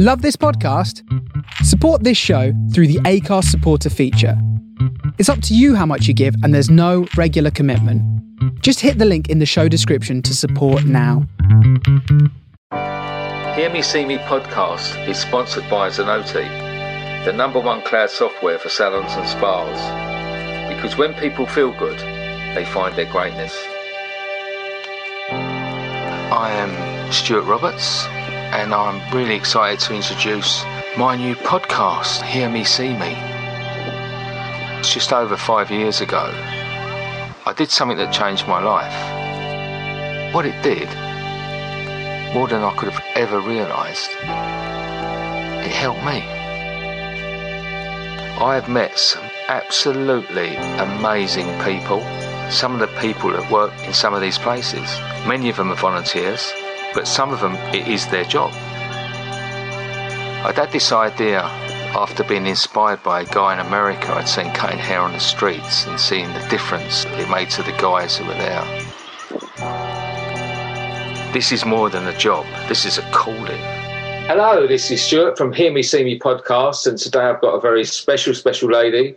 Love this podcast? Support this show through the Anchor supporter feature. It's up to you how much you give, and there's no regular commitment. Just hit the link in the show description to support now. Hear Me See Me podcast is sponsored by Zenoti, the number one cloud software for salons and spas. Because when people feel good, they find their greatness. I am Stuart Roberts, and I'm really excited to introduce my new podcast, Hear Me See Me. It's just over five years ago. I did something that changed my life. What it did, more than I could have ever realised, it helped me. I have met some absolutely amazing people. Some of the people that work in some of these places, many of them are volunteers, but some of them it is their job. I'd had this idea after being inspired by a guy in America I'd seen cutting hair on the streets and seeing the difference it made to the guys who were there. This is more than a job, this is a calling. Hello, this is Stuart from Hear Me See Me podcast, and today I've got a very special, special lady.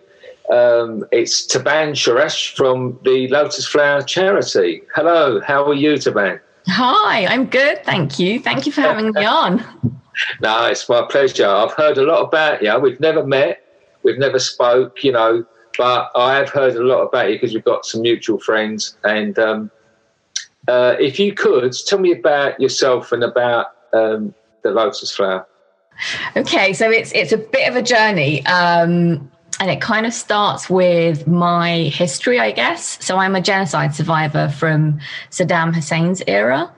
Um, it's Taban Shoresh from the Lotus Flower Charity. Hello, how are you, Taban? Hi, I'm good, thank you. Thank you for having me on. No, it's my pleasure. I've heard a lot about you. We've never met, we've never spoke, you know, but I have heard a lot about you because we've got some mutual friends. And um, uh, if you could tell me about yourself and about um, the lotus flower. Okay, so it's it's a bit of a journey. Um, and it kind of starts with my history, I guess. So I'm a genocide survivor from Saddam Hussein's era.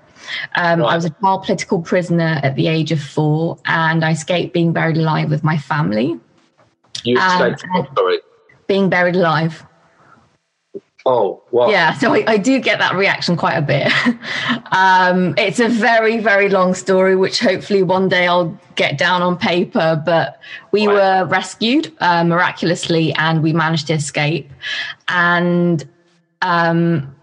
Um, right. I was a child political prisoner at the age of four, and I escaped being buried alive with my family. You escaped, um, sorry. Being buried alive. Oh, wow. Yeah, so I, I, do get that reaction quite a bit. um, it's a very, very long story, which hopefully one day I'll get down on paper. But we were rescued uh, miraculously and we managed to escape and um,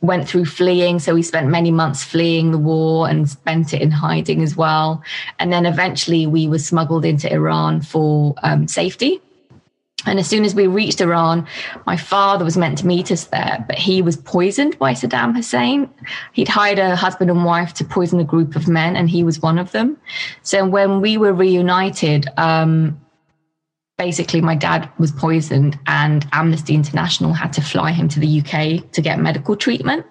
went through fleeing. So we spent many months fleeing the war and spent it in hiding as well. And then eventually we were smuggled into Iran for um, safety. And as soon as we reached Iran, my father was meant to meet us there, but he was poisoned by Saddam Hussein. He'd hired a husband and wife to poison a group of men, and he was one of them. So when we were reunited, um, basically my dad was poisoned, and Amnesty International had to fly him to the UK to get medical treatment.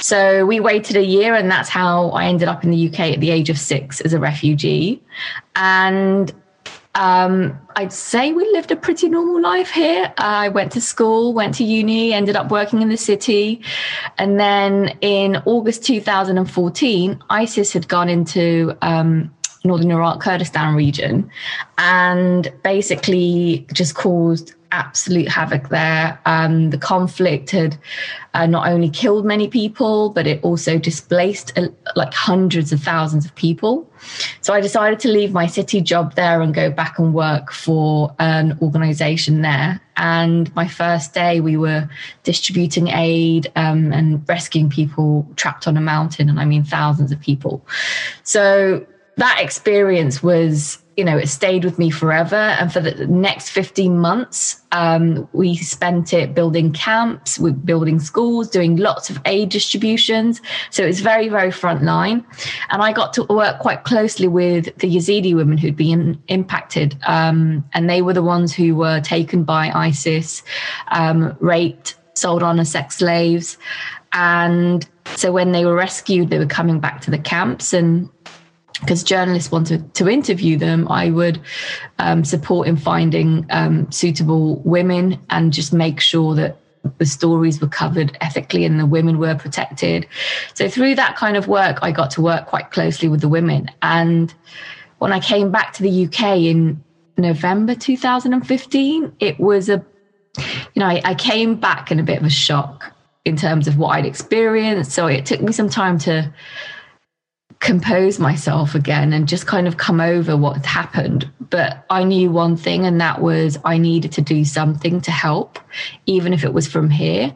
So we waited a year, and that's how I ended up in the UK at the age of six as a refugee. And um, I'd say we lived a pretty normal life here. I went to school, went to uni, ended up working in the city. And then in August 2014, ISIS had gone into um, northern Iraq, Kurdistan region, and basically just caused absolute havoc there. Um, the conflict had uh, not only killed many people, but it also displaced uh, like hundreds of thousands of people. So I decided to leave my city job there and go back and work for an organization there. And my first day, we were distributing aid um, and rescuing people trapped on a mountain, and I mean thousands of people. So that experience was you know, it stayed with me forever. And for the next 15 months, um, we spent it building camps, with building schools, doing lots of aid distributions. So it's very, very frontline. And I got to work quite closely with the Yazidi women who'd been impacted. Um, and they were the ones who were taken by ISIS, um, raped, sold on as sex slaves. And so when they were rescued, they were coming back to the camps and because journalists wanted to interview them, I would um, support in finding um, suitable women and just make sure that the stories were covered ethically and the women were protected. So through that kind of work, I got to work quite closely with the women. And when I came back to the UK in November 2015, it was a, you know, I, I came back in a bit of a shock in terms of what I'd experienced. So it took me some time to compose myself again and just kind of come over what had happened. But I knew one thing, and that was I needed to do something to help, even if it was from here.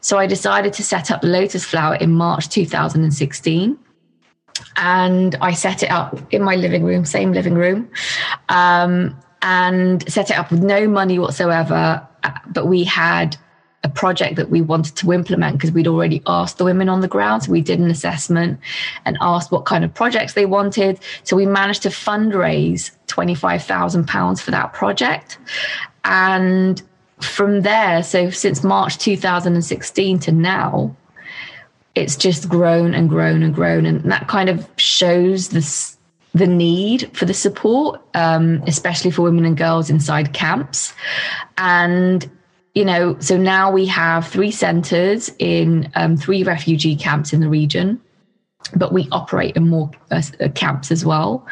So I decided to set up Lotus Flower in March 2016. and I set it up in my living room, same living room, um, and set it up with no money whatsoever. Uh, but we had a project that we wanted to implement because we'd already asked the women on the ground. So we did an assessment and asked what kind of projects they wanted. So we managed to fundraise £25,000 for that project. And from there, so since March 2016 to now, it's just grown and grown and grown. And that kind of shows this the need for the support, um, especially for women and girls inside camps. And you know, so now we have three centres in um, three refugee camps in the region but we operate in more uh, uh, camps as well.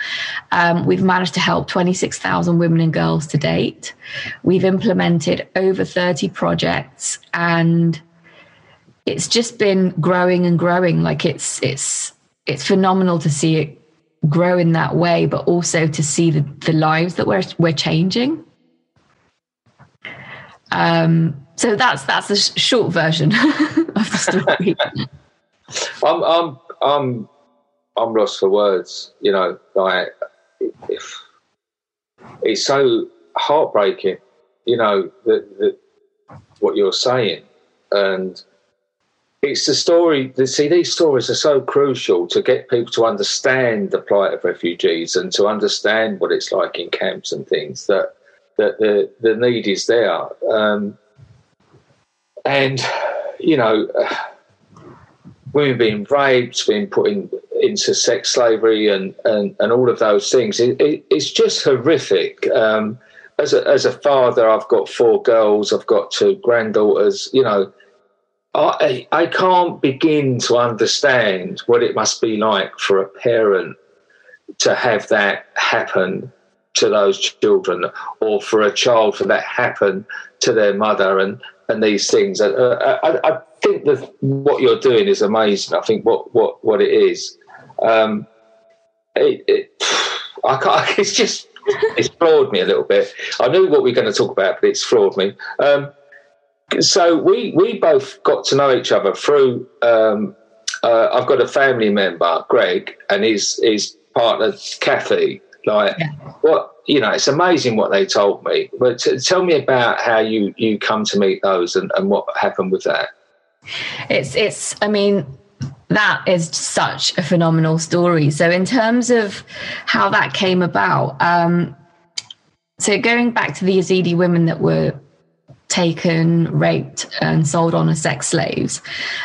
Um, we've managed to help 26,000 women and girls to date. We've implemented over 30 projects and it's just been growing and growing. Like it's, it's, it's phenomenal to see it grow in that way, but also to see the, the lives that we're, we're changing. Um, so that's that's the sh- short version of the story. I'm I'm I'm I'm lost for words. You know, like if it's so heartbreaking. You know that what you're saying, and it's the story. The, see, these stories are so crucial to get people to understand the plight of refugees and to understand what it's like in camps and things. That that the the need is there, um, and you know, women being raped, being put in, into sex slavery, and, and and all of those things. It, it, it's just horrific. Um, as a as a father, I've got four girls. I've got two granddaughters. You know. I, I can't begin to understand what it must be like for a parent to have that happen to those children or for a child for that happen to their mother and, and these things. Uh, I, I, think that what you're doing is amazing. I think what, what, what it is. Um, it, it, I can't, it's just, it's floored me a little bit. I knew what we were going to talk about, but it's floored me. Um, so we, we both got to know each other through, um, uh, I've got a family member, Greg, and his, his partner, Kathy, like yeah. what you know, it's amazing what they told me. But t- tell me about how you you come to meet those and, and what happened with that. It's it's. I mean, that is such a phenomenal story. So in terms of how that came about, um, so going back to the Yazidi women that were taken, raped, and sold on as sex slaves.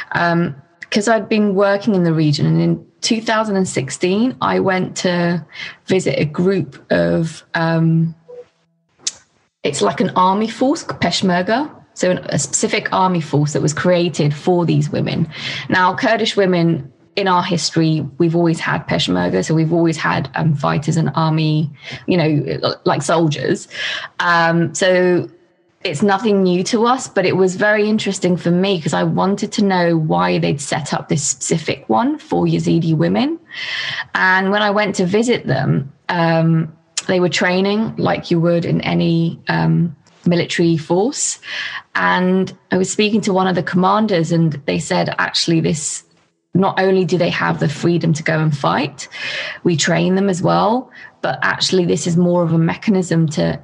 Because um, I'd been working in the region, and in 2016, I went to visit a group of, um, it's like an army force, Peshmerga. So, a specific army force that was created for these women. Now, Kurdish women in our history, we've always had Peshmerga, so we've always had um, fighters and army, you know, like soldiers. Um, so it's nothing new to us, but it was very interesting for me because I wanted to know why they'd set up this specific one for Yazidi women. And when I went to visit them, um, they were training like you would in any um, military force. And I was speaking to one of the commanders, and they said, actually, this not only do they have the freedom to go and fight, we train them as well, but actually, this is more of a mechanism to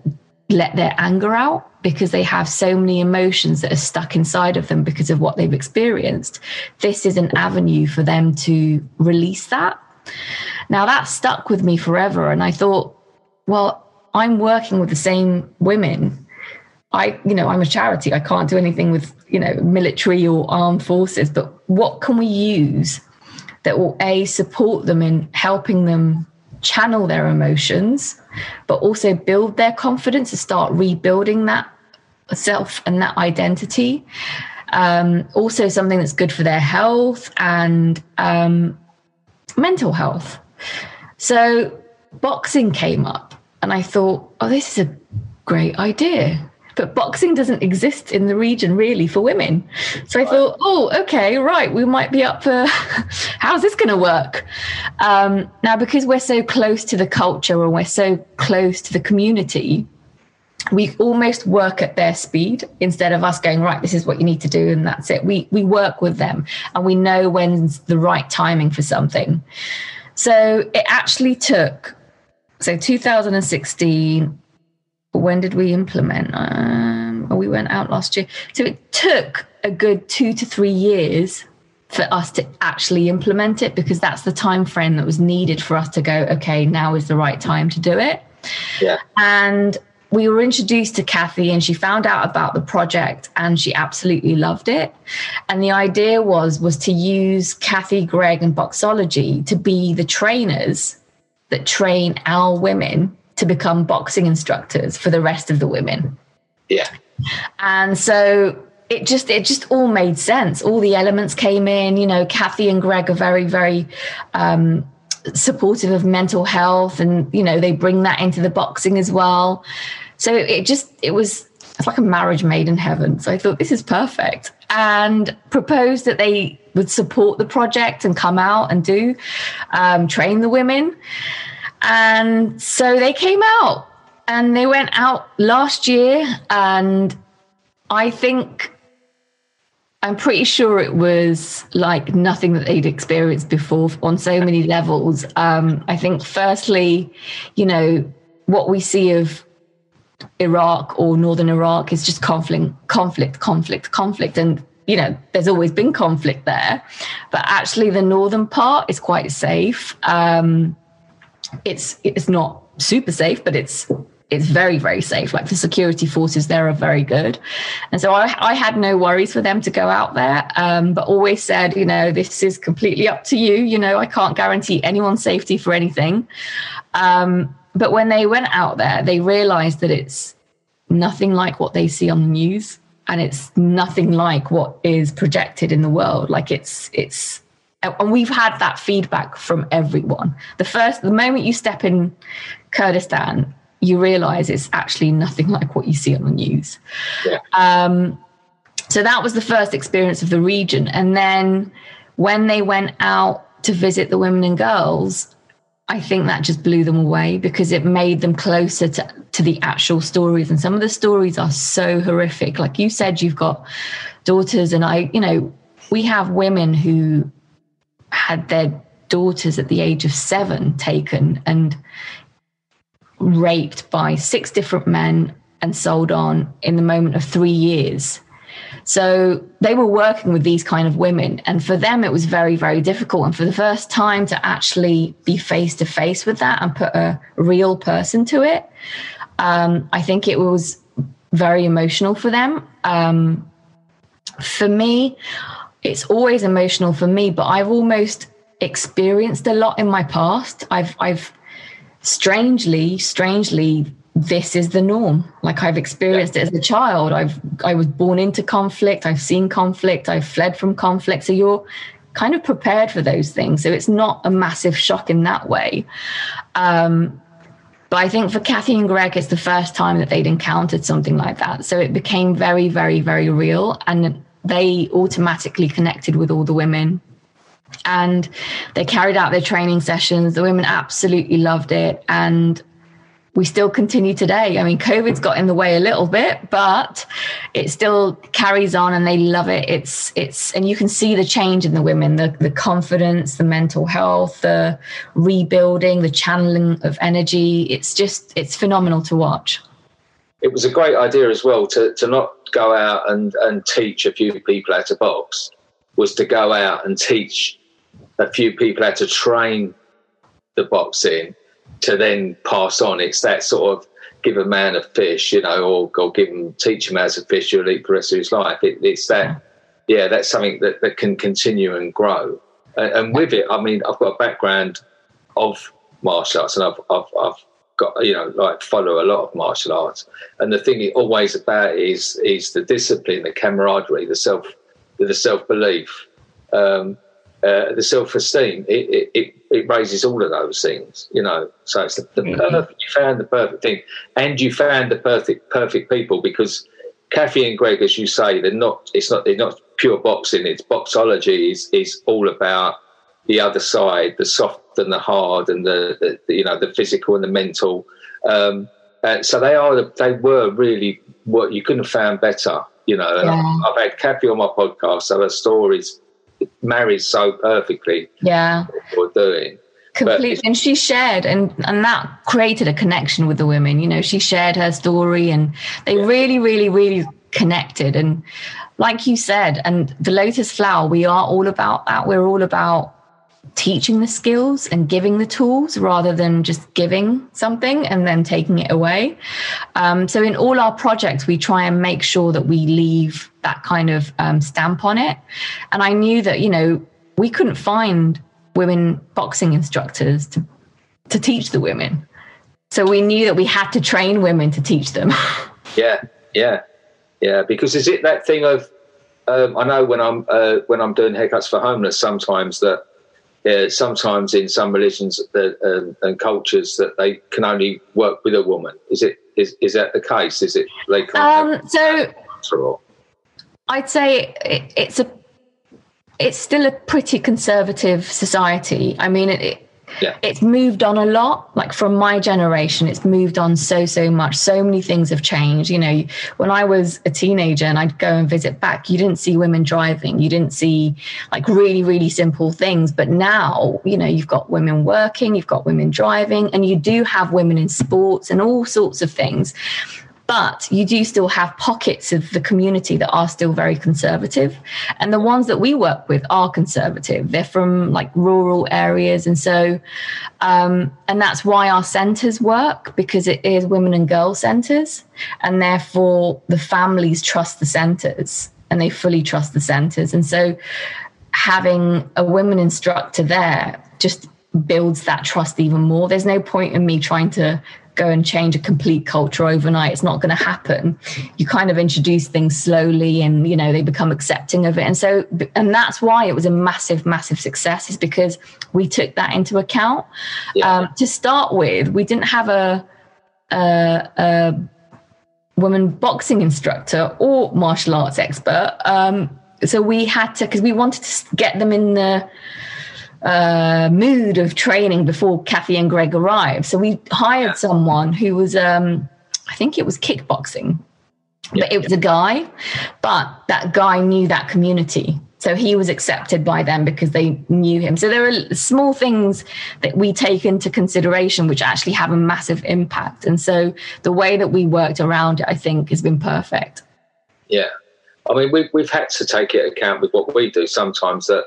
let their anger out because they have so many emotions that are stuck inside of them because of what they've experienced. This is an avenue for them to release that. Now that stuck with me forever. And I thought, well, I'm working with the same women. I, you know, I'm a charity. I can't do anything with, you know, military or armed forces, but what can we use that will A, support them in helping them channel their emotions but also build their confidence to start rebuilding that self and that identity. Um, also, something that's good for their health and um, mental health. So, boxing came up, and I thought, oh, this is a great idea but boxing doesn't exist in the region really for women. So I thought, oh, okay, right, we might be up for how's this going to work? Um, now, because we're so close to the culture and we're so close to the community, we almost work at their speed instead of us going right this is what you need to do and that's it we we work with them and we know when's the right timing for something So it actually took, so 2016, when did we implement? Um, we went out last year. So it took a good two to three years for us to actually implement it because that's the time frame that was needed for us to go okay now is the right time to do it yeah and we were introduced to Kathy and she found out about the project and she absolutely loved it. And the idea was was to use Kathy, Greg, and Boxology to be the trainers that train our women to become boxing instructors for the rest of the women. Yeah. And so it just it just all made sense. All the elements came in. You know, Kathy and Greg are very very um, supportive of mental health and you know they bring that into the boxing as well so it, it just it was it's like a marriage made in heaven so i thought this is perfect and proposed that they would support the project and come out and do um, train the women and so they came out and they went out last year and i think I'm pretty sure it was like nothing that they'd experienced before on so many levels. Um, I think, firstly, you know, what we see of Iraq or northern Iraq is just conflict, conflict, conflict, conflict. And, you know, there's always been conflict there. But actually, the northern part is quite safe. Um, it's it's not super safe, but it's it's very very safe. Like the security forces there are very good. And so i, I had no worries for them to go out there. Um, but always said you know this is completely up to you. You know i can't guarantee anyone's safety for anything. Um, but when they went out there they realized that it's nothing like what they see on the news. And it's nothing like what is projected in the world. Like it's it's and we've had that feedback from everyone the first the moment you step in kurdistan you realize it's actually nothing like what you see on the news. Yeah. Um, so that was the first experience of the region. And then when they went out to visit the women and girls, I think that just blew them away because it made them closer to, to the actual stories. And some of the stories are so horrific. Like you said, you've got daughters, and I, you know, we have women who had their daughters at the age of seven taken and raped by six different men and sold on in the moment of three years. So they were working with these kind of women. And for them, it was very, very difficult. And for the first time to actually be face to face with that and put a real person to it, um, I think it was very emotional for them. Um, for me, it's always emotional for me, but I've almost experienced a lot in my past. I've, I've strangely, strangely, this is the norm. Like I've experienced it as a child. I've I was born into conflict. I've seen conflict. I've fled from conflict. So you're kind of prepared for those things. So it's not a massive shock in that way. Um, but I think for Kathy and Greg, it's the first time that they'd encountered something like that. So it became very, very, very real. And they automatically connected with all the women and they carried out their training sessions. The women absolutely loved it. And we still continue today. I mean, COVID's got in the way a little bit, but it still carries on and they love it. It's, it's, and you can see the change in the women, the, the confidence, the mental health, the rebuilding, the channeling of energy. It's just, it's phenomenal to watch. It was a great idea as well to, to not go out and, and teach a few people how to box, was to go out and teach a few people how to train the boxing to then pass on. It's that sort of give a man a fish, you know, or, or give him teach him how to fish. You'll eat the rest of his life. It, it's that, yeah, that's something that, that can continue and grow. And, and, with it, I mean, I've got a background of martial arts, and I've, I've, I've got you know like follow a lot of martial arts. And the thing always about is is the discipline, the camaraderie, the self, the self belief. Um, uh, the self-esteem, it, it, it, raises all of those things, you know. So it's the, the mm-hmm. perfect, you found the perfect thing, and you found the perfect perfect people because Kathy and Greg, as you say, they're not. It's not. They're not pure boxing. It's boxology. is is all about the other side, the soft and the hard, and the, the you know the physical and the mental. Um, uh, so they are. They were really what you couldn't have found better. You know, yeah. I've, I've had Kathy on my podcast. So her stories marries so perfectly. Yeah, what we're doing. completely and she shared and and that created a connection with the women you know she shared her story and they yeah. really really really connected and like you said and the lotus flower we are all about that we're all about teaching the skills and giving the tools rather than just giving something and then taking it away. Um, so in all our projects, we try and make sure that we leave that kind of um, stamp on it. And I knew that, you know, we couldn't find women boxing instructors to, to teach the women. So we knew that we had to train women to teach them. yeah, yeah, yeah. Because is it that thing of um, I know when I'm uh, when I'm doing haircuts for homeless, sometimes that uh, sometimes in some religions that, uh, and cultures that they can only work with a woman. Is it is is that the case? Is it they can't? Um, so I'd say it, it's a it's still a pretty conservative society. I mean, it, yeah. it's moved on a lot like from my generation it's moved on so so much. So many things have changed you know. When i was a teenager and i'd go and visit back you didn't see women driving you didn't see like really really simple things. But now you know you've got women working you've got women driving and you do have women in sports and all sorts of things but you do still have pockets of the community that are still very conservative. And the ones that we work with are conservative. They're from like rural areas. And so um, and that's why our centers work because it is women and girl centers and therefore the families trust the centers and they fully trust the centers and so having a women instructor there just builds that trust even more. There's no point in me trying to go and change a complete culture overnight. It's not going to happen. You kind of introduce things slowly and, you know, they become accepting of it. And so, and that's why it was a massive, massive success is because we took that into account. Yeah. Um, to start with, we didn't have a, a, a woman boxing instructor or martial arts expert. Um, so we had to, because we wanted to get them in the, uh, mood of training before Kathy and Greg arrived. So we hired someone who was, um, I think it was kickboxing, yeah. but it was a guy, but that guy knew that community. So he was accepted by them because they knew him. So there are small things that we take into consideration which actually have a massive impact. And so the way that we worked around it, I think, has been perfect. Yeah. I mean, we've, we've had to take it account with what we do sometimes that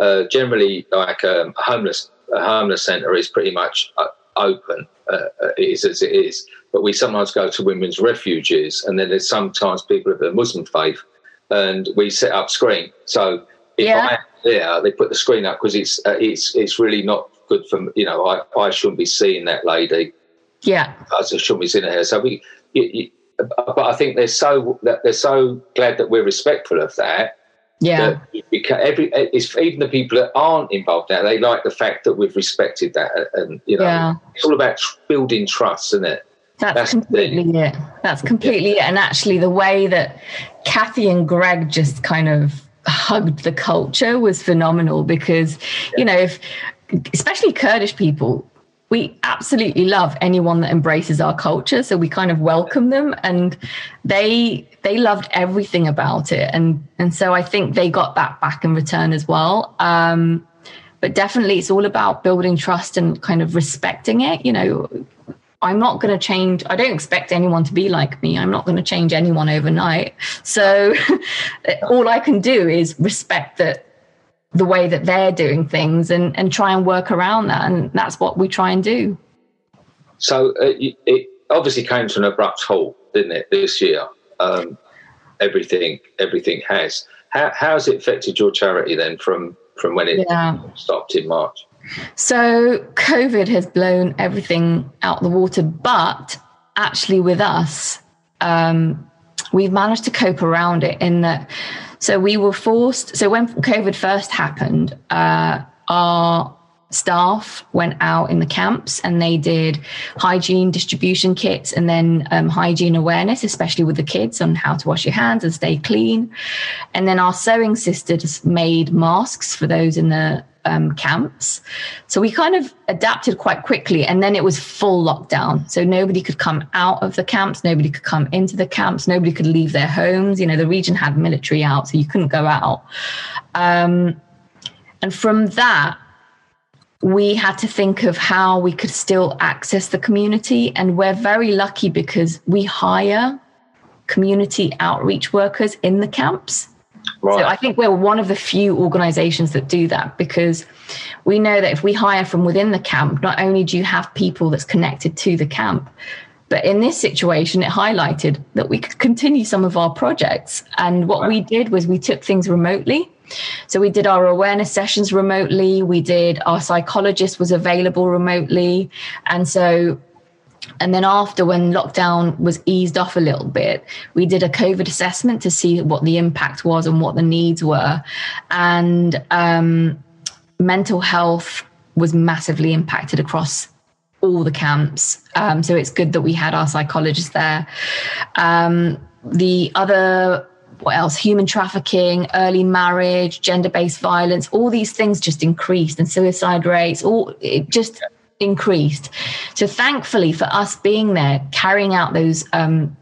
uh, generally, like um, a homeless a homeless centre is pretty much uh, open. Uh, uh, it is as it is, but we sometimes go to women's refuges, and then there's sometimes people of the Muslim faith, and we set up screen. So if yeah. I'm there, they put the screen up because it's uh, it's it's really not good for you know I, I shouldn't be seeing that lady. Yeah, I shouldn't be seeing her. So we, you, you, but I think they're so that they're so glad that we're respectful of that yeah. Because Every it's even the people that aren't involved now, they like the fact that we've respected that, uh, and you know, yeah. it's all about building trust, isn't it? That's, That's completely it. That's completely yeah. it. And actually, the way that Kathy and Greg just kind of hugged the culture was phenomenal because, yeah. you know, if especially Kurdish people, we absolutely love anyone that embraces our culture so we kind of welcome them and they they loved everything about it and and so i think they got that back in return as well. Um, but definitely it's all about building trust and kind of respecting it you know. I'm not going to change i don't expect anyone to be like me i'm not going to change anyone overnight. So all i can do is respect that the way that they're doing things and, and try and work around that. And that's what we try and do. So uh, it obviously came to an abrupt halt, didn't it, this year? Um, everything, everything has. How, how has it affected your charity then from, from when it yeah. stopped in March? So COVID has blown everything out the water, but actually with us, um, we've managed to cope around it in that so we were forced. So when COVID first happened, uh, our staff went out in the camps and they did hygiene distribution kits and then um, hygiene awareness, especially with the kids on how to wash your hands and stay clean. And then our sewing sisters made masks for those in the um, camps. So we kind of adapted quite quickly. And then it was full lockdown. So nobody could come out of the camps, nobody could come into the camps, nobody could leave their homes. You know, the region had military out, so you couldn't go out. Um, and from that, we had to think of how we could still access the community. And we're very lucky because we hire community outreach workers in the camps. Right. So I think we're one of the few organizations that do that because we know that if we hire from within the camp, not only do you have people that's connected to the camp, but in this situation, it highlighted that we could continue some of our projects. And what right. we did was we took things remotely. So we did our awareness sessions remotely. We did our psychologist was available remotely. And so and then after when lockdown was eased off a little bit, we did a COVID assessment to see what the impact was and what the needs were. And um, mental health was massively impacted across all the camps. Um, so it's good that we had our psychologist there. Um, the other what else? Human trafficking, early marriage, gender based violence, all these things just increased, and suicide rates, all it just increased. So thankfully for us being there, carrying out those, um,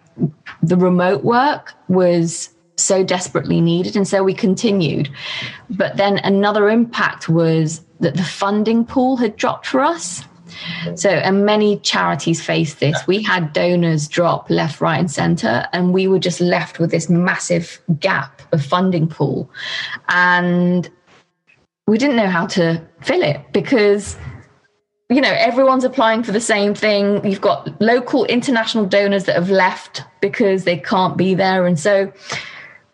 the remote work was so desperately needed. And so we continued. But then another impact was that the funding pool had dropped for us. So, and many charities faced this. We had donors drop left, right, and center, and we were just left with this massive gap of funding pool. And we didn't know how to fill it because you know everyone's applying for the same thing. You've got local international donors that have left because they can't be there. And so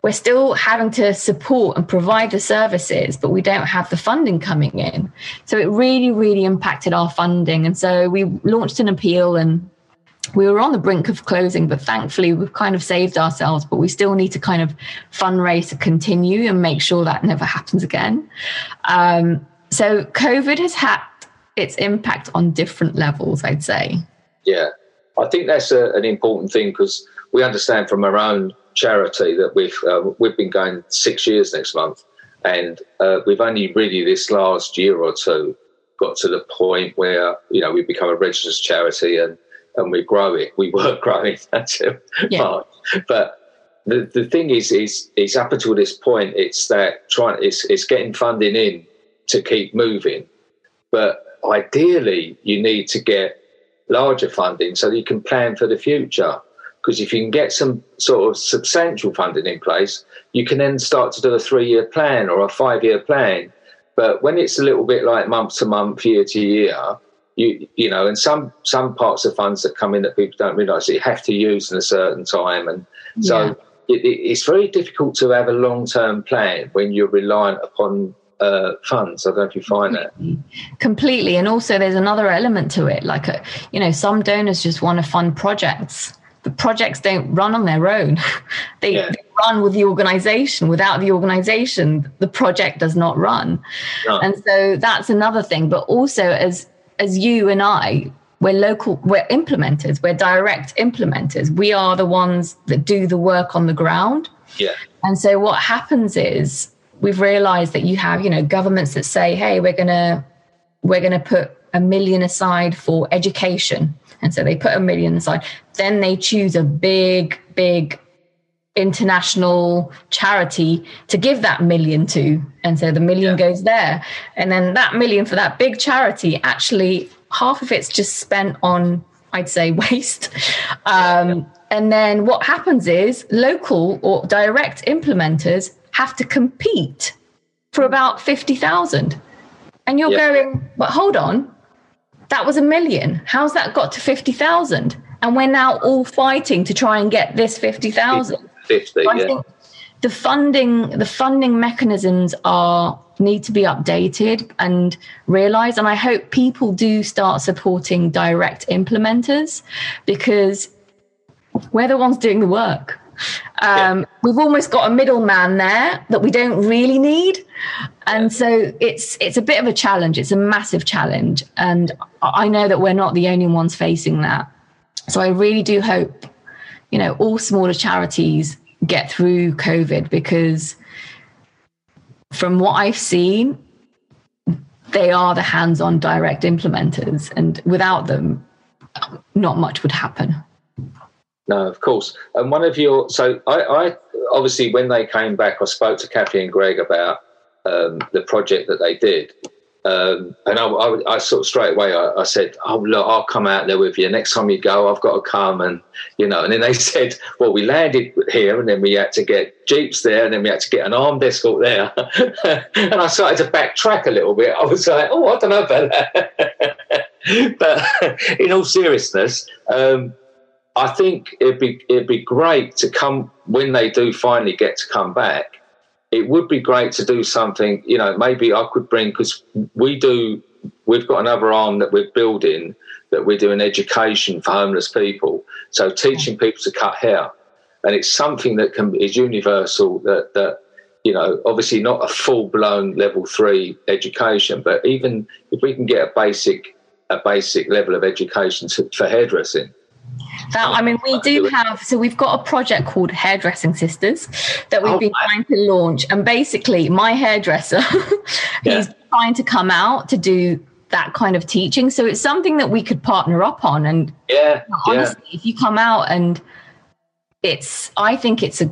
we're still having to support and provide the services but we don't have the funding coming in. So it really really impacted our funding. And so we launched an appeal and we were on the brink of closing but thankfully we've kind of saved ourselves but we still need to kind of fundraise to continue and make sure that never happens again. Um, so covid has had its impact on different levels, I'd say. Yeah, I think that's a, an important thing because we understand from our own charity that we've uh, we've been going six years next month, and uh, we've only really this last year or two got to the point where you know we become a registered charity and and we grow it. We were growing until yeah. March, but the, the thing is is is up until this point it's that trying it's it's getting funding in to keep moving, but ideally you need to get larger funding so that you can plan for the future. Because if you can get some sort of substantial funding in place, you can then start to do a three year plan or a five year plan. But when it's a little bit like month to month, year to year, you you know, and some some parts of funds that come in that people don't realise you have to use in a certain time, and so yeah. it, it's very difficult to have a long term plan when you're reliant upon uh, funds. I don't know if you find that completely. And also, there's another element to it. Like, a, uh, you know, some donors just want to fund projects. The projects don't run on their own. they, yeah. they, run with the organization. Without the organization, the project does not run. No. And so that's another thing. But also, as as you and I, we're local, we're implementers, we're direct implementers. We are the ones that do the work on the ground. Yeah. And so what happens is we've realized that you have, you know, governments that say, hey, we're going to, we're going to put a million aside for education. And so they put a million aside. Then they choose a big, big international charity to give that million to. And so the million yeah. goes there. And then that million for that big charity, actually, half of it's just spent on, I'd say, waste. Um, yeah. And then what happens is local or direct implementers have to compete for about 50,000. And you're yeah. going, but hold on, that was a million. How's that got to 50,000? And we're now all fighting to try and get this 50,000. 50, I yeah. think the funding, the funding mechanisms are need to be updated and realized. And I hope people do start supporting direct implementers because we're the ones doing the work. Um, yeah. We've almost got a middleman there that we don't really need, and so it's it's a bit of a challenge. It's a massive challenge, and I know that we're not the only ones facing that. So I really do hope, you know, all smaller charities get through COVID because, from what I've seen, they are the hands-on direct implementers, and without them, not much would happen. No, of course. And one of your so I, I obviously when they came back, I spoke to Kathy and Greg about um, the project that they did, Um, and I, I, I, sort of straight away I, I, said, "Oh look, I'll come out there with you. Next time you go, I've got to come." And you know, and then they said, "Well, we landed here, and then we had to get jeeps there, and then we had to get an armed escort there." and I started to backtrack a little bit. I was like, "Oh, I don't know about that." but in all seriousness, um, I think it'd be it'd be great to come when they do finally get to come back it would be great to do something. You know, maybe I could bring because we do. We've got another arm that we're building that we're doing education for homeless people. So teaching people to cut hair, and it's something that can is universal. That that you know, obviously not a full blown level three education, but even if we can get a basic a basic level of education to, for hairdressing, that I mean, we do have so we've got a project called Hairdressing Sisters that we've oh, been trying to launch, and basically, my hairdresser, he's yeah. trying to come out to do that kind of teaching. So it's something that we could partner up on. And yeah, honestly, yeah. if you come out and it's, I think it's a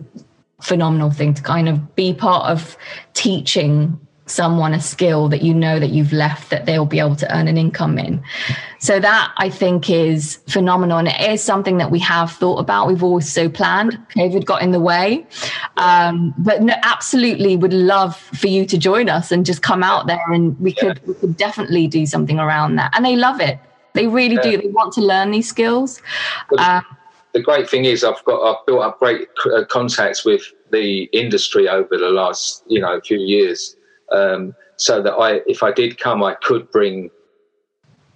phenomenal thing to kind of be part of teaching someone a skill that you know that you've left that they'll be able to earn an income in. So that I think is phenomenal. And it is something that we have thought about. We've always so planned. COVID got in the way. Um, but no, absolutely would love for you to join us and just come out there and we could we could definitely do something around that. And they love it. They really yeah. do. They want to learn these skills. Um, the great thing is I've got I've built up great uh, contacts with the industry over the last you know few years um, so that I, if I did come, I could bring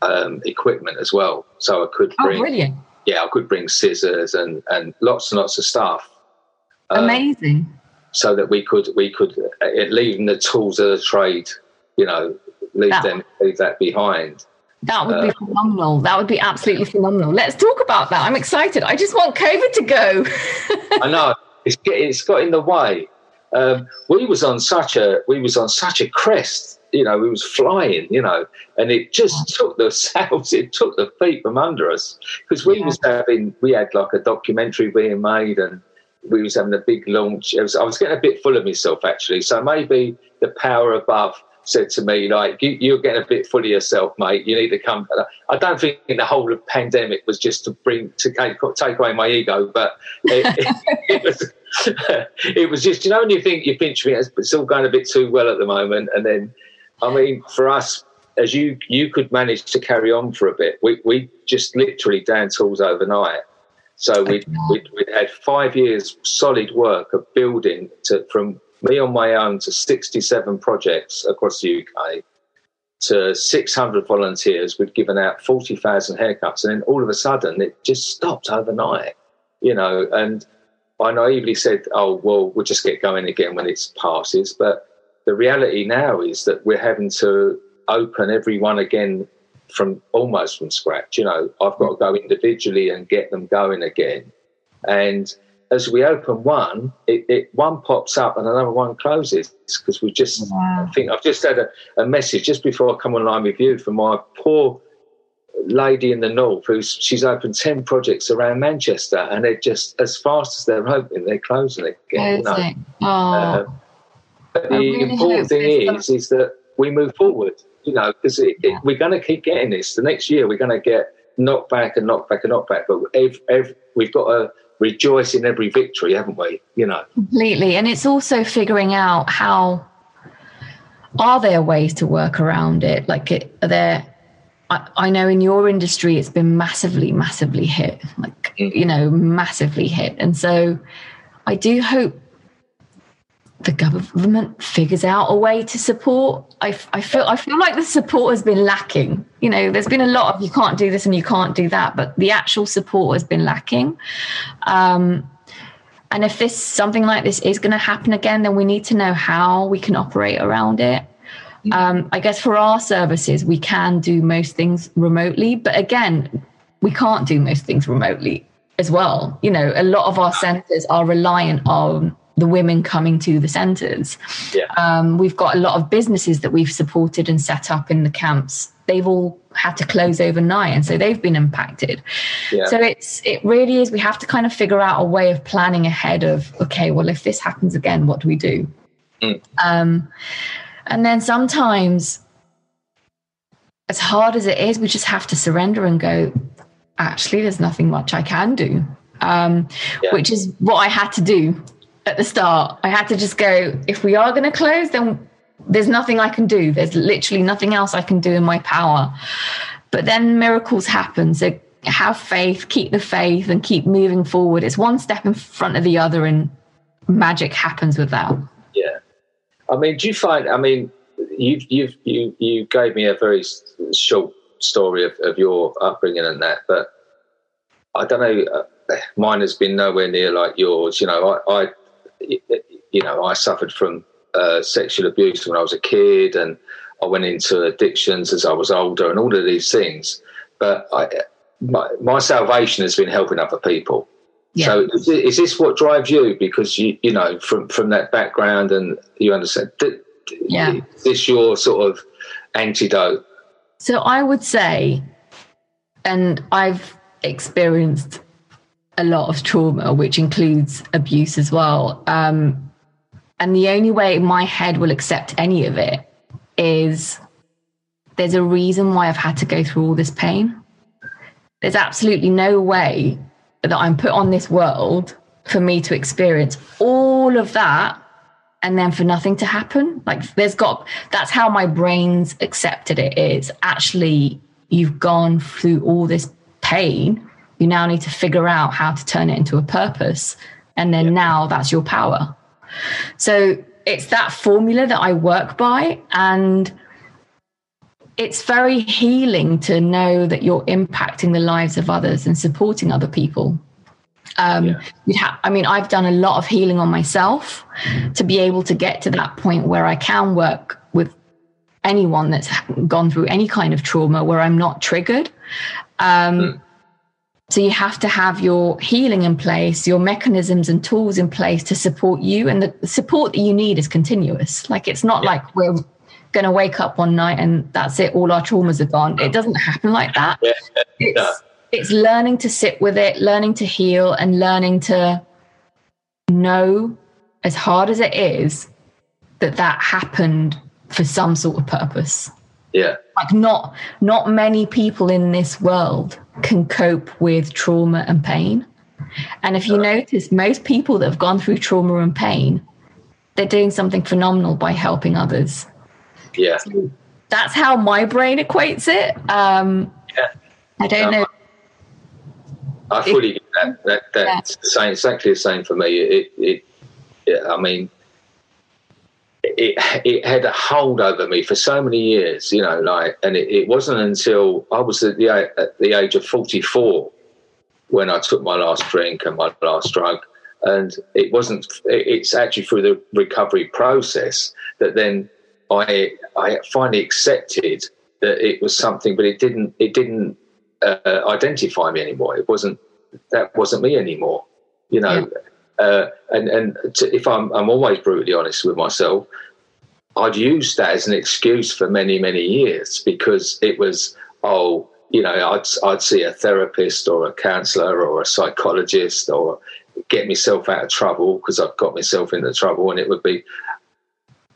um, equipment as well. So I could oh, bring, oh, brilliant. yeah, I could bring scissors and and lots and lots of stuff. Um, Amazing. So that we could we could uh, leaving the tools of the trade, you know, leave that, them leave that behind. That would uh, be phenomenal. That would be absolutely phenomenal. Let's talk about that. I'm excited. I just want COVID to go. I know it's it's got in the way. Um, we was on such a we was on such a crest, you know, we was flying, you know, and it just took the sails, it took the feet from under us because we yeah. was having we had like a documentary being made and we was having a big launch. Was, I was getting a bit full of myself actually, so maybe the power above said to me, like, you, are getting a bit full of yourself, mate. You need to come. I don't think the whole of pandemic was just to bring to take away my ego, but it, it, it was it was just you know when you think you pinch me, it's all going a bit too well at the moment, and then I mean for us. As you you could manage to carry on for a bit, we we just literally down tools overnight. So we we we had five years solid work of building to from me on my own to 67 projects across the UK to 600 volunteers. We'd given out 40,000 haircuts, and then all of a sudden it just stopped overnight, you know. And I naively said, "Oh, well, we'll just get going again when it passes." But the reality now is that we're having to open every one again from almost from scratch. You know, I've got to go individually and get them going again, and as we open one, it, it, one pops up and another one closes because we just. Wow. I think I've just had a, a, message just before I come online with you from my poor lady in the north who's she's opened ten projects around Manchester and they're just as fast as they're opening, they're closing again. Closing. Uh, but the really important thing is is that we move forward. You know, because yeah. we're going to keep getting this. The next year, we're going to get knocked back and knocked back and knocked back. But every, every, we've got to rejoice in every victory, haven't we? You know, completely. And it's also figuring out how are there ways to work around it? Like, it, are there? I, I know in your industry, it's been massively, massively hit. Like, mm. you know, massively hit. And so, I do hope the government figures out a way to support. I, I feel I feel like the support has been lacking. You know, there's been a lot of you can't do this and you can't do that, but the actual support has been lacking. Um, and if this something like this is going to happen again, then we need to know how we can operate around it. Um, I guess for our services, we can do most things remotely, but again, we can't do most things remotely as well. You know, a lot of our centres are reliant on the women coming to the centres. Yeah. Um, we've got a lot of businesses that we've supported and set up in the camps. They've all had to close overnight, and so they've been impacted. Yeah. So it's it really is. We have to kind of figure out a way of planning ahead of okay, well, if this happens again, what do we do? Mm. Um, and then sometimes as hard as it is, we just have to surrender and go, actually, there's nothing much I can do. Um, yeah. Which is what I had to do at the start. I had to just go, if we are going to close, then there's nothing I can do. There's literally nothing else I can do in my power. But then miracles happen. So have faith, keep the faith, and keep moving forward. It's one step in front of the other, and magic happens with that. Yeah. I mean, do you find, I mean, you you you you gave me a very short story of, of your upbringing and that, but I don't know. Uh, mine has been nowhere near like yours. You know, I, I you know, I suffered from uh, sexual abuse when I was a kid, and I went into addictions as I was older, and all of these things. But I, my, my salvation has been helping other people. Yeah. So is, is, this what drives you? Because you you know from from that background and you understand. yeah. Is this your sort of antidote? So I would say, and I've experienced a lot of trauma, which includes abuse as well. Um, and the only way my head will accept any of it is there's a reason why I've had to go through all this pain. There's absolutely no way that I'm put on this world for me to experience all of that and then for nothing to happen. Like there's got that's how my brain's accepted it is actually you've gone through all this pain. You now need to figure out how to turn it into a purpose. And then yeah. now that's your power. So it's that formula that I work by. And it's very healing to know that you're impacting the lives of others and supporting other people. Um, yeah. ha- I mean, I've done a lot of healing on myself to be able to get to that point where I can work with anyone that's gone through any kind of trauma where I'm not triggered. Um, mm. So you have to have your healing in place, your mechanisms and tools in place to support you. And the support that you need is continuous. Like it's not yeah. like we're going to wake up one night and that's it, all our traumas are gone. It doesn't happen like that. Yeah. It's, it's learning to sit with it, learning to heal, and learning to know, as hard as it is, that that happened for some sort of purpose. Yeah. Like not not many people in this world can cope with trauma and pain. And if you notice, most people that have gone through trauma and pain, they're doing something phenomenal by helping others. Yeah. So that's how my brain equates it. Um, yeah. I don't know. I fully get that. that that's yeah. the same, exactly the same for me. It, it, it, I mean, it it had a hold over me for so many years, you know, like, and it, it wasn't until I was at the at the age of forty four when I took my last drink and my last drug, and it wasn't. It's actually through the recovery process that then I I finally accepted that it was something, but it didn't it didn't uh, identify me anymore. It wasn't that wasn't me anymore, you know. Yeah uh, and and to, if I'm, I'm always brutally honest with myself, I'd used that as an excuse for many many years because it was oh you know I'd I'd see a therapist or a counsellor or a psychologist or get myself out of trouble because I've got myself into trouble and it would be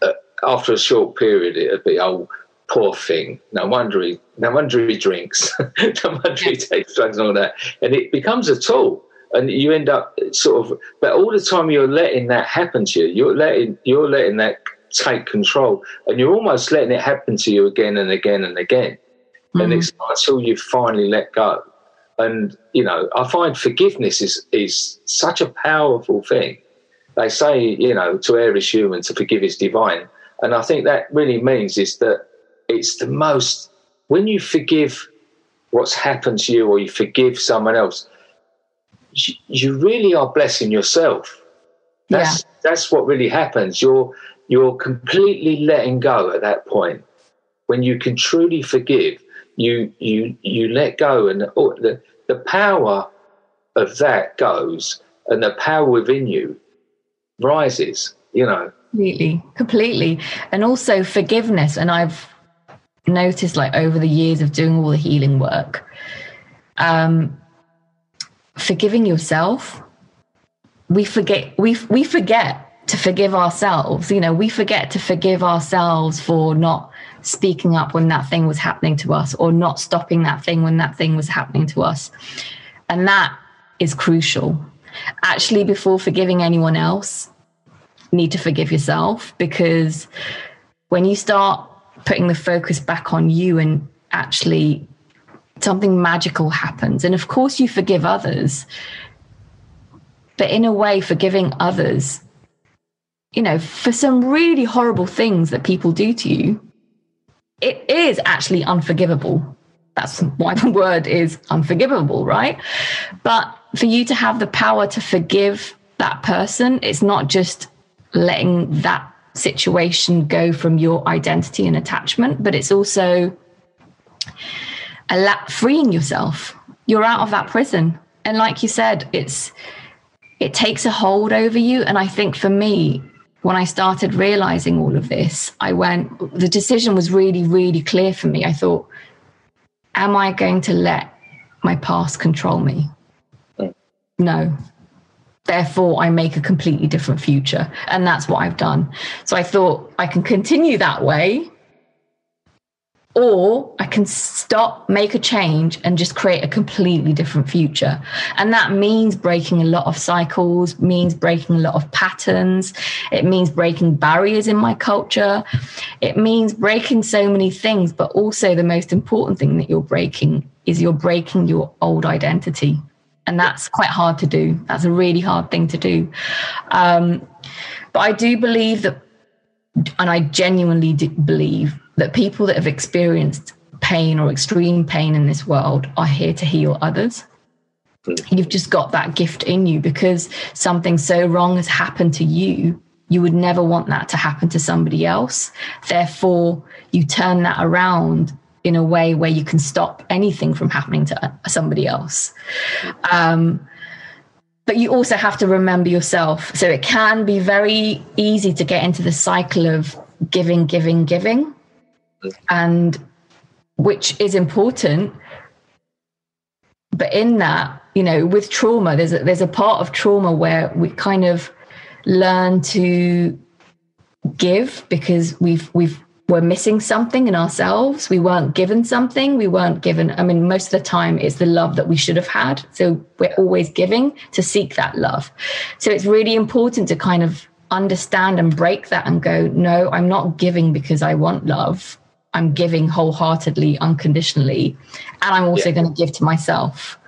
uh, after a short period it'd be oh poor thing. No wonder he no wonder he drinks. No wonder he takes drugs and all that. And it becomes a tool and you end up sort of but all the time you're letting that happen to you you're letting you're letting that take control and you're almost letting it happen to you again and again and again. Mm-hmm. and it's until you finally let go. And you know i find forgiveness is is such a powerful thing. They say you know to err is human to forgive is divine. And i think that really means is that it's the most when you forgive what's happened to you or you forgive someone else you really are blessing yourself. That's yeah. that's what really happens. You're you're completely letting go at that point. When you can truly forgive, you you you let go, and the the power of that goes, and the power within you rises. You know, completely, completely, and also forgiveness. And I've noticed, like over the years of doing all the healing work, um, forgiving yourself we forget we we forget to forgive ourselves. You know, we forget to forgive ourselves for not speaking up when that thing was happening to us or not stopping that thing when that thing was happening to us. And that is crucial. Actually, before forgiving anyone else, need to forgive yourself because when you start putting the focus back on you and actually something magical happens. And of course, you forgive others, but in a way, forgiving others, you know, for some really horrible things that people do to you, it is actually unforgivable. That's why the word is unforgivable, right? But for you to have the power to forgive that person, it's not just letting that situation go from your identity and attachment, but it's also a la- freeing yourself. You're out of that prison. And like you said, it's it takes a hold over you. And I think for me, when I started realizing all of this, I went, the decision was really, really clear for me. I thought, am I going to let my past control me? No. Therefore, I make a completely different future. And that's what I've done. So I thought I can continue that way or I can stop, make a change, and just create a completely different future. And that means breaking a lot of cycles, means breaking a lot of patterns. It means breaking barriers in my culture. It means breaking so many things, but also the most important thing that you're breaking is you're breaking your old identity. And that's quite hard to do. That's a really hard thing to do. Um, but I do believe that, and I genuinely believe that people that have experienced pain or extreme pain in this world are here to heal others. You've just got that gift in you because something so wrong has happened to you. You would never want that to happen to somebody else. Therefore, you turn that around in a way where you can stop anything from happening to somebody else. Um, but you also have to remember yourself. So it can be very easy to get into the cycle of giving, giving, giving and which is important but in that you know with trauma there's a, there's a part of trauma where we kind of learn to give because we've we've we're missing something in ourselves. We weren't given something. We weren't given i mean most of the time it's the love that we should have had. So we're always giving to seek that love. So it's really important to kind of understand and break that and go no i'm not giving because i want love I'm giving wholeheartedly, unconditionally, and I'm also yeah. going to give to myself.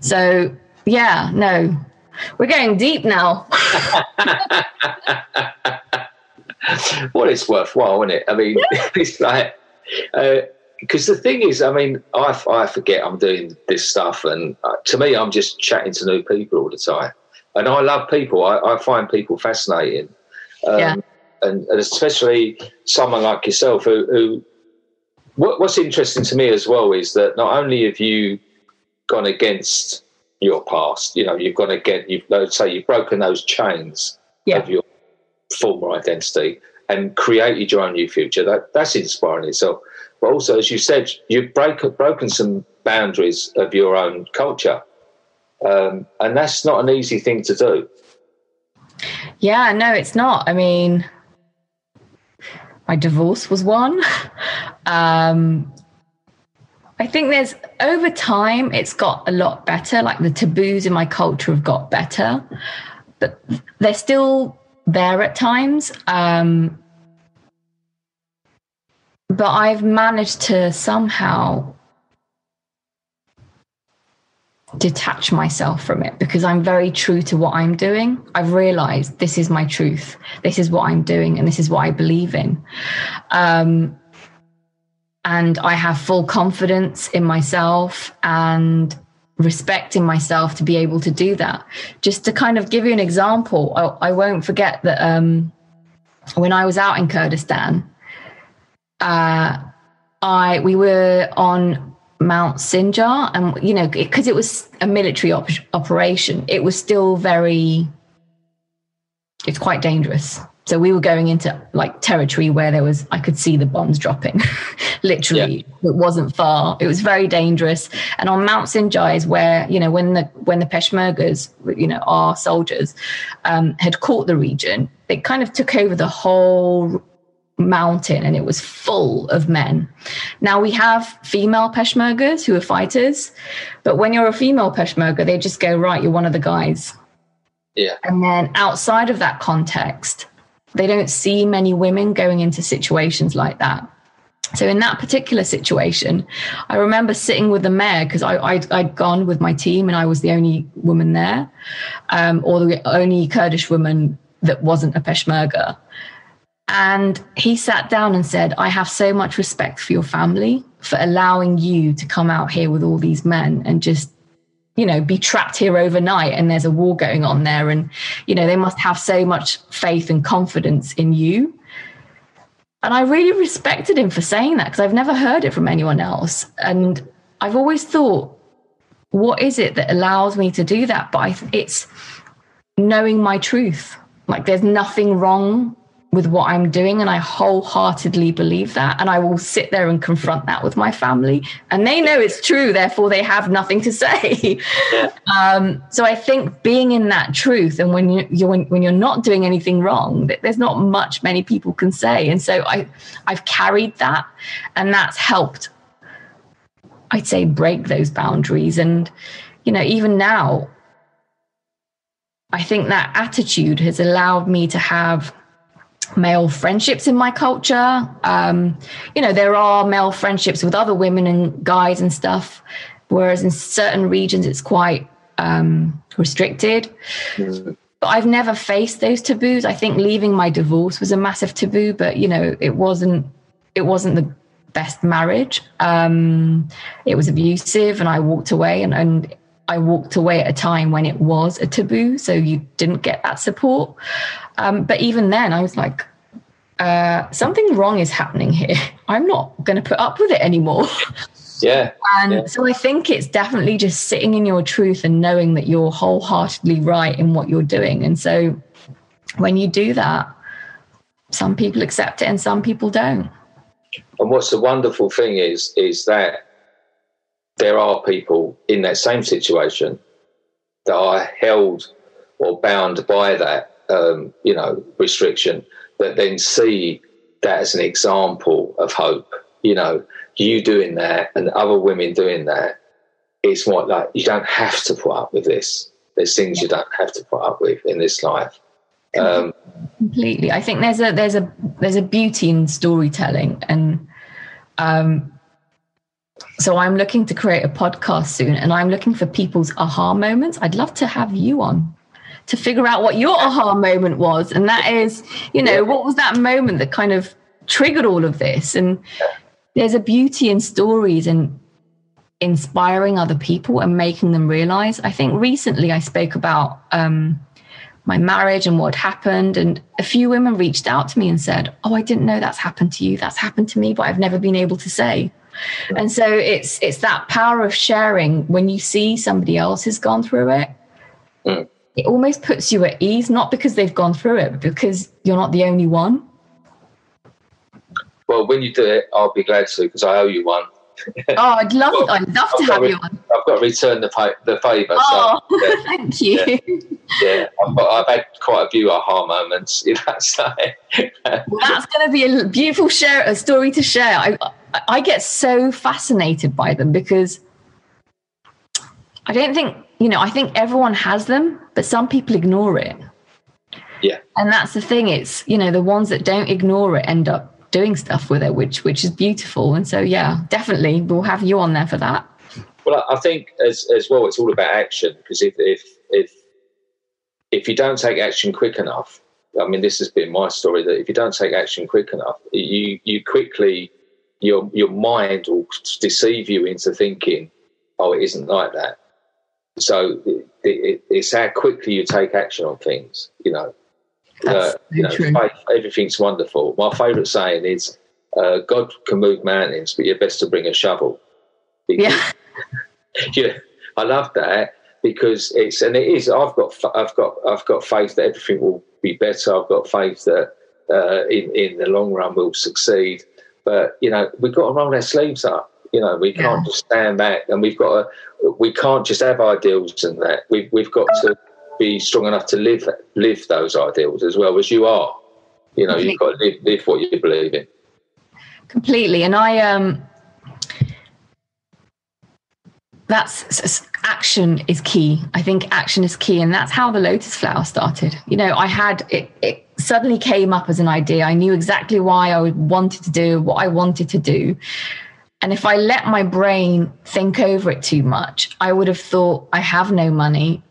So, yeah, no, we're going deep now. well, it's worthwhile, isn't it? I mean, it's like, because uh, the thing is, I mean, I, I forget I'm doing this stuff, and uh, to me, I'm just chatting to new people all the time. And I love people, I, I find people fascinating. Um, yeah. And, and, especially someone like yourself who, who what, what's interesting to me as well is that not only have you gone against your past, you know, you've gone against, you've, let's say, you've broken those chains yeah. of your former identity and created your own new future. That that's inspiring itself. But also, as you said, you've break, broken some boundaries of your own culture, um, and that's not an easy thing to do. Yeah, no, it's not. I mean, my divorce was one. Um, I think there's over time it's got a lot better. Like the taboos in my culture have got better, but they're still there at times. Um, but I've managed to somehow detach myself from it because I'm very true to what I'm doing. I've realized this is my truth. This is what I'm doing and this is what I believe in. Um, and I have full confidence in myself and respect in myself to be able to do that. Just to kind of give you an example, I, I won't forget that um, when I was out in Kurdistan, uh, I we were on Mount Sinjar, and you know, because it, it, was a military op- operation, it was still very. It's quite dangerous. So we were going into like territory where there was I could see the bombs dropping. Literally, yeah. it wasn't far. It was very dangerous. And on Mount Sinjar is where you know when the when the Peshmergas, you know, our soldiers um, had caught the region, they kind of took over the whole mountain and it was full of men. Now we have female Peshmergas who are fighters, but when you're a female Peshmerga, they just go, right, you're one of the guys. Yeah. And then outside of that context, they don't see many women going into situations like that. So in that particular situation, I remember sitting with the mayor because i had gone with my team and I was the only woman there, um, or the only Kurdish woman that wasn't a Peshmerga. And he sat down and said, I have so much respect for your family for allowing you to come out here with all these men and just you know be trapped here overnight and there's a war going on there. And you know they must have so much faith and confidence in you. And i really respected him for saying that because i've never heard it from anyone else. And i've always thought what is it that allows me to do that? But I, it's knowing my truth. Like there's nothing wrong with what I'm doing. And I wholeheartedly believe that. And I will sit there and confront that with my family. And they know it's true. Therefore, they have nothing to say. Um, so I think being in that truth and when you, you're, when, when you're not doing anything wrong, there's not much many people can say. And so I, I've carried that and that's helped, I'd say, break those boundaries. And, you know, even now, I think that attitude has allowed me to have male friendships in my culture. Um, you know, there are male friendships with other women and guys and stuff, whereas in certain regions it's quite um, restricted. Mm. But I've never faced those taboos. I think leaving my divorce was a massive taboo, but you know, it wasn't. It wasn't the best marriage. Um, it was abusive, and I walked away. And, and I walked away at a time when it was a taboo, so you didn't get that support. Um, but even then, I was like, uh, something wrong is happening here. I'm not going to put up with it anymore. Yeah. And yeah. so I think it's definitely just sitting in your truth and knowing that you're wholeheartedly right in what you're doing. And so when you do that, some people accept it and some people don't. And what's the wonderful thing is, is that there are people in that same situation that are held or bound by that, um, you know, restriction, but then see that as an example of hope. You know, you doing that and other women doing that is what like you don't have to put up with this. There's things you don't have to put up with in this life. Um, Completely. I think there's a there's a there's a beauty in storytelling and um, so I'm looking to create a podcast soon and I'm looking for people's aha moments. I'd love to have you on to figure out what your aha moment was. And that is, you know, what was that moment that kind of triggered all of this? And there's a beauty in stories and inspiring other people and making them realize. I think recently I spoke about um, my marriage and what happened. And a few women reached out to me and said, Oh, I didn't know that's happened to you. That's happened to me, but I've never been able to say. And so it's it's that power of sharing when you see somebody else has gone through it. Mm. It almost puts you at ease, not because they've gone through it, but because you're not the only one. Well, when you do it, I'll be glad to because I owe you one. oh, I'd love well, I'd love I've to have re- you on. I've got to return the pay- the favour. Oh, so, yeah, thank you. Yeah, yeah I've, got, I've, had quite a few aha moments. You know, so. well, that's going to be a beautiful share, a story to share. I, I get so fascinated by them because I don't think, you know, I think everyone has them, but some people ignore it. Yeah. And that's the thing. It's, you know, the ones that don't ignore it end up doing stuff with it, which which is beautiful. And so yeah, definitely we'll have you on there for that. Well, I think as as well, it's all about action because if if if if you don't take action quick enough, I mean, this has been my story that if you don't take action quick enough, you you quickly your your mind will deceive you into thinking, oh, it isn't like that. So it, it, it's how quickly you take action on things. You know, uh, you know, faith, everything's wonderful. My favourite saying is, uh, "God can move mountains, but you're best to bring a shovel." Because, yeah, yeah, I love that because it's and it is. I've got I've got I've got faith that everything will be better. I've got faith that uh, in in the long run we'll succeed. But you know, we've got to roll our sleeves up. You know, we can't yeah. just stand back, and we've got to. We can't just have ideals and that. We've we've got to be strong enough to live live those ideals as well as you are. You know, you've got to live, live what you believe in. Completely, and I um that's action is key. I think action is key, and that's how the lotus flower started. You know, I had it, it suddenly came up as an idea. I knew exactly why I wanted to do what I wanted to do. And if I let my brain think over it too much, I would have thought, I have no money.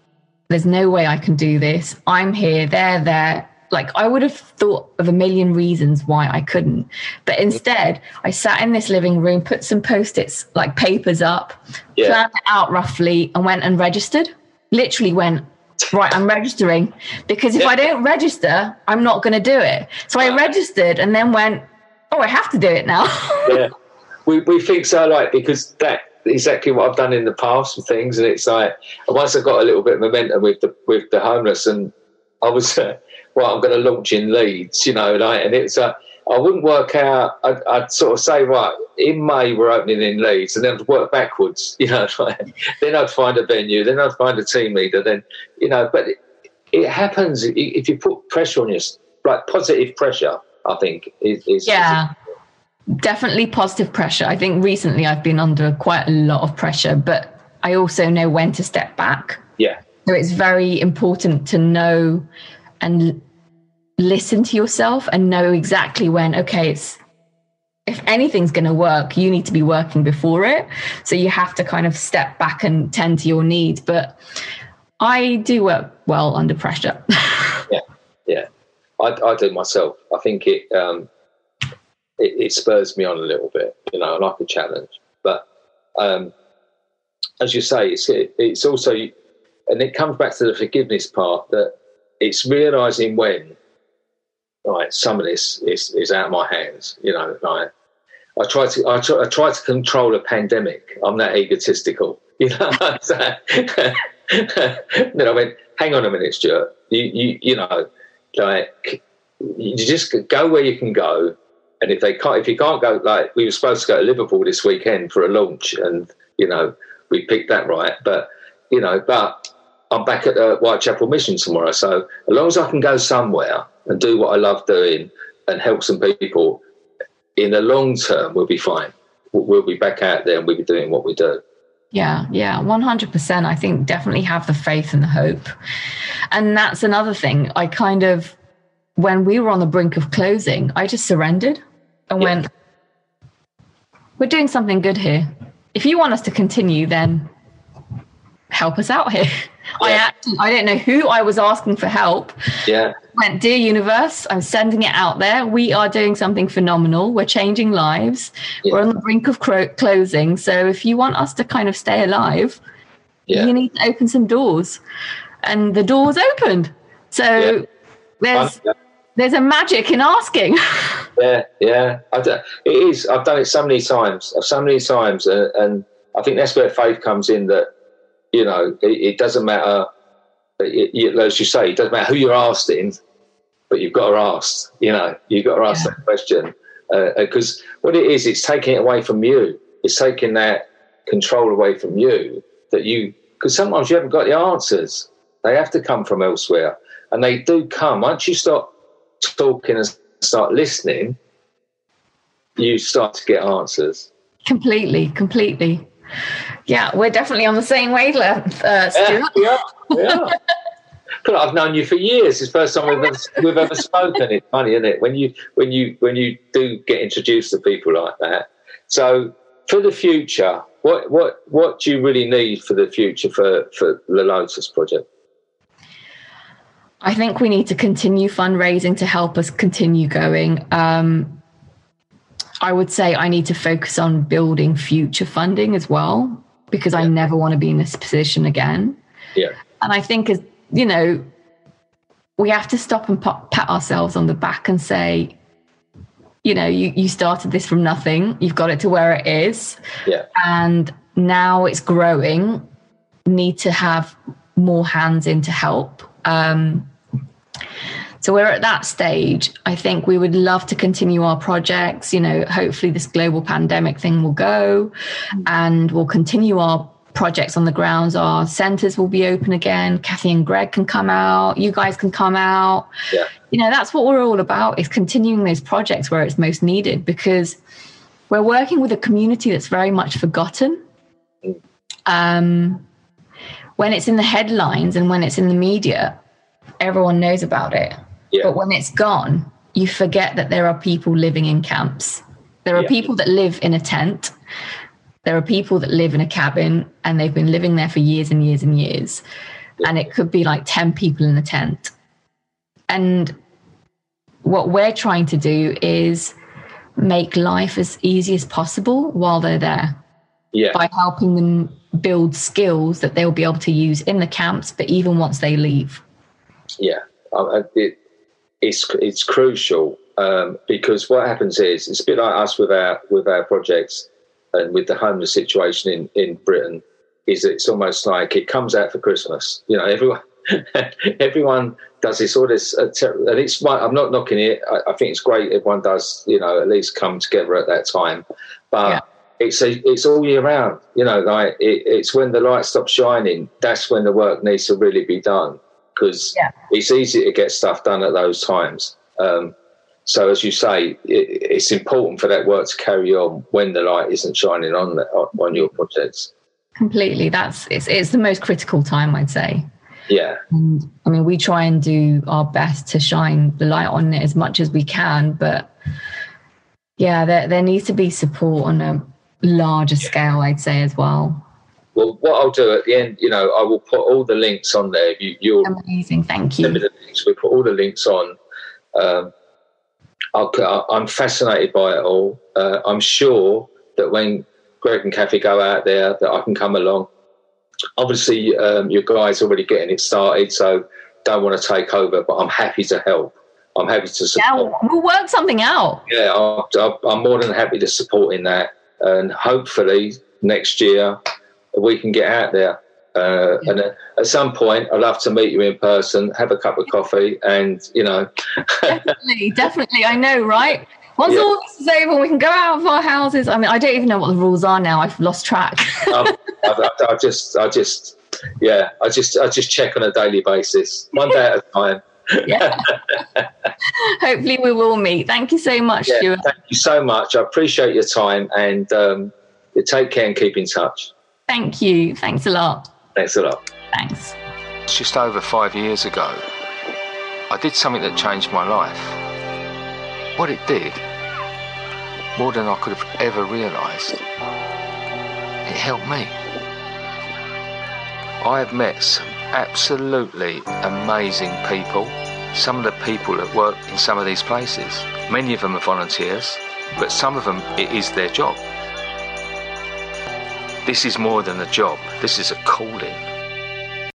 There's no way I can do this. I'm here, they're there like I would have thought of a million reasons why I couldn't. But instead, I sat in this living room, put some post-its like papers up, yeah. planned it out roughly, and went and registered. Literally went, right, I'm registering. Because if yeah. I don't register, I'm not gonna do it. So I registered and then went, Oh, I have to do it now. yeah. We we think so like because that exactly what I've done in the past with things and it's like once I got a little bit of momentum with the with the homeless and I was uh, well, I'm going to launch in Leeds, you know, and, I, and it's a, I wouldn't work out. I'd, I'd, sort of say, right, in May we're opening in Leeds, and then I'd work backwards, you know. then I'd find a venue, then I'd find a team leader, then, you know. But it, it happens if you put pressure on your, like positive pressure. I think is, is yeah. Is, definitely positive pressure. I think recently I've been under quite a lot of pressure, but I also know when to step back. Yeah. So it's very important to know and listen to yourself and know exactly when, okay, it's if anything's going to work, you need to be working before it. So you have to kind of step back and tend to your needs. But I do work well under pressure. yeah, yeah, I, I, do myself. I think it, um, it, it spurs me on a little bit. You know, I like a challenge. But um, as you say, it's it, it's also, and it comes back to the forgiveness part that it's realizing when right some of this is, is out of my hands you know like I try to I try, I try to control a pandemic. I'm that egotistical, you know. then I went, hang on a minute, Stuart. You you you know, like you just go where you can go, and if they can't, if you can't go, like we were supposed to go to Liverpool this weekend for a launch, and you know we picked that right, but you know, but I'm back at the Whitechapel Mission tomorrow. So as long as I can go somewhere and do what I love doing and help some people, in the long term, we'll be fine. We'll be back out there and we'll be doing what we do. Yeah, yeah, 100%. I think definitely have the faith and the hope. And that's another thing. I kind of, when we were on the brink of closing, I just surrendered and yeah. went, we're doing something good here. If you want us to continue, then help us out here. Yeah. I actually, I don't know who I was asking for help. Yeah. Went, dear universe, I'm sending it out there. We are doing something phenomenal. We're changing lives. Yeah. We're on the brink of cro- closing. So if you want us to kind of stay alive, yeah. you need to open some doors. And the doors opened. So there's there's a magic in asking. yeah, yeah. it is. I've done it so many times. So many times, and, and I think that's where faith comes in. That you know, it, it doesn't matter. It, it, as you say, it doesn't matter who you're asking, but you've got to ask. You know, you've got to ask yeah. that question because uh, what it is, it's taking it away from you. It's taking that control away from you. That you, because sometimes you haven't got the answers. They have to come from elsewhere, and they do come once you start talking and start listening. You start to get answers. Completely, completely. Yeah, we're definitely on the same wavelength, uh, Stuart. Yeah, yeah. yeah. I've known you for years. It's the first time we've ever, we've ever spoken. It's funny, isn't it? When you when you when you do get introduced to people like that. So for the future, what what what do you really need for the future for for the Lotus project? I think we need to continue fundraising to help us continue going. Um, I would say I need to focus on building future funding as well because yeah. I never want to be in this position again. Yeah. And I think as you know, we have to stop and pat ourselves on the back and say, you know, you, you started this from nothing, you've got it to where it is. Yeah. And now it's growing. Need to have more hands in to help. Um, So we're at that stage. I think we would love to continue our projects. You know, hopefully this global pandemic thing will go and we'll continue our projects on the grounds. Our centers will be open again. Kathy and Greg can come out. You guys can come out. Yeah. You know, that's what we're all about is continuing those projects where it's most needed because we're working with a community that's very much forgotten. Um, when it's in the headlines and when it's in the media, everyone knows about it. Yeah. But when it's gone, you forget that there are people living in camps. There are Yeah. people that live in a tent. There are people that live in a cabin and they've been living there for years and years and years. And it could be like 10 people in a tent. And what we're trying to do is make life as easy as possible while they're there Yeah. by helping them build skills that they'll be able to use in the camps, but even once they leave. Yeah, it, it's it's crucial um, because what happens is it's a bit like us with our with our projects and with the homeless situation in in Britain. Is it's almost like it comes out for Christmas. You know, everyone everyone does this all this, uh, ter- and it's one- I'm not knocking it. I, I think it's great. Everyone does, you know, at least come together at that time, but. Yeah. It's a, it's all year round, you know. Like it, it's when the light stops shining, that's when the work needs to really be done because Yeah. it's easy to get stuff done at those times. Um, so, as you say, it, it's important for that work to carry on when the light isn't shining on the, on your projects. Completely. That's it's it's the most critical time, I'd say. Yeah, And I mean, we try and do our best to shine the light on it as much as we can, but yeah, there there needs to be support on a larger scale, I'd say as well. Well, what I'll do at the end, you know, I will put all the links on there. You, you'll Amazing, thank you. the links. We put all the links on. Um, I'll, I'm fascinated by it all. Uh, I'm sure that when Greg and Kathy go out there, that I can come along. Obviously, um, your guys are already getting it started, so don't want to take over. But I'm happy to help. I'm happy to Yeah, support. we'll work something out. Yeah, I'll, I'll, I'm more than happy to support in that, and hopefully next year we can get out there. Uh, And uh, at some point, I'd love to meet you in person, have a cup of coffee, and you know, Definitely, definitely. I know, right? Once Yeah. all this is over, we can go out of our houses. I mean, I don't even know what the rules are now. I've lost track. I, I, I just, I just, yeah, I just, I just check on a daily basis, one day at a time. yeah. Hopefully, we will meet. Thank you so much, Yeah, Stuart. thank you so much. I appreciate your time, and um, take care and keep in touch. Thank you. Thanks a lot. Thanks a lot. Thanks. Just over five years ago, I did something that changed my life. What it did, more than I could have ever realised, it helped me. I have met some absolutely amazing people. Some of the people that work in some of these places, many of them are volunteers, but some of them it is their job. This is more than a job, this is a calling.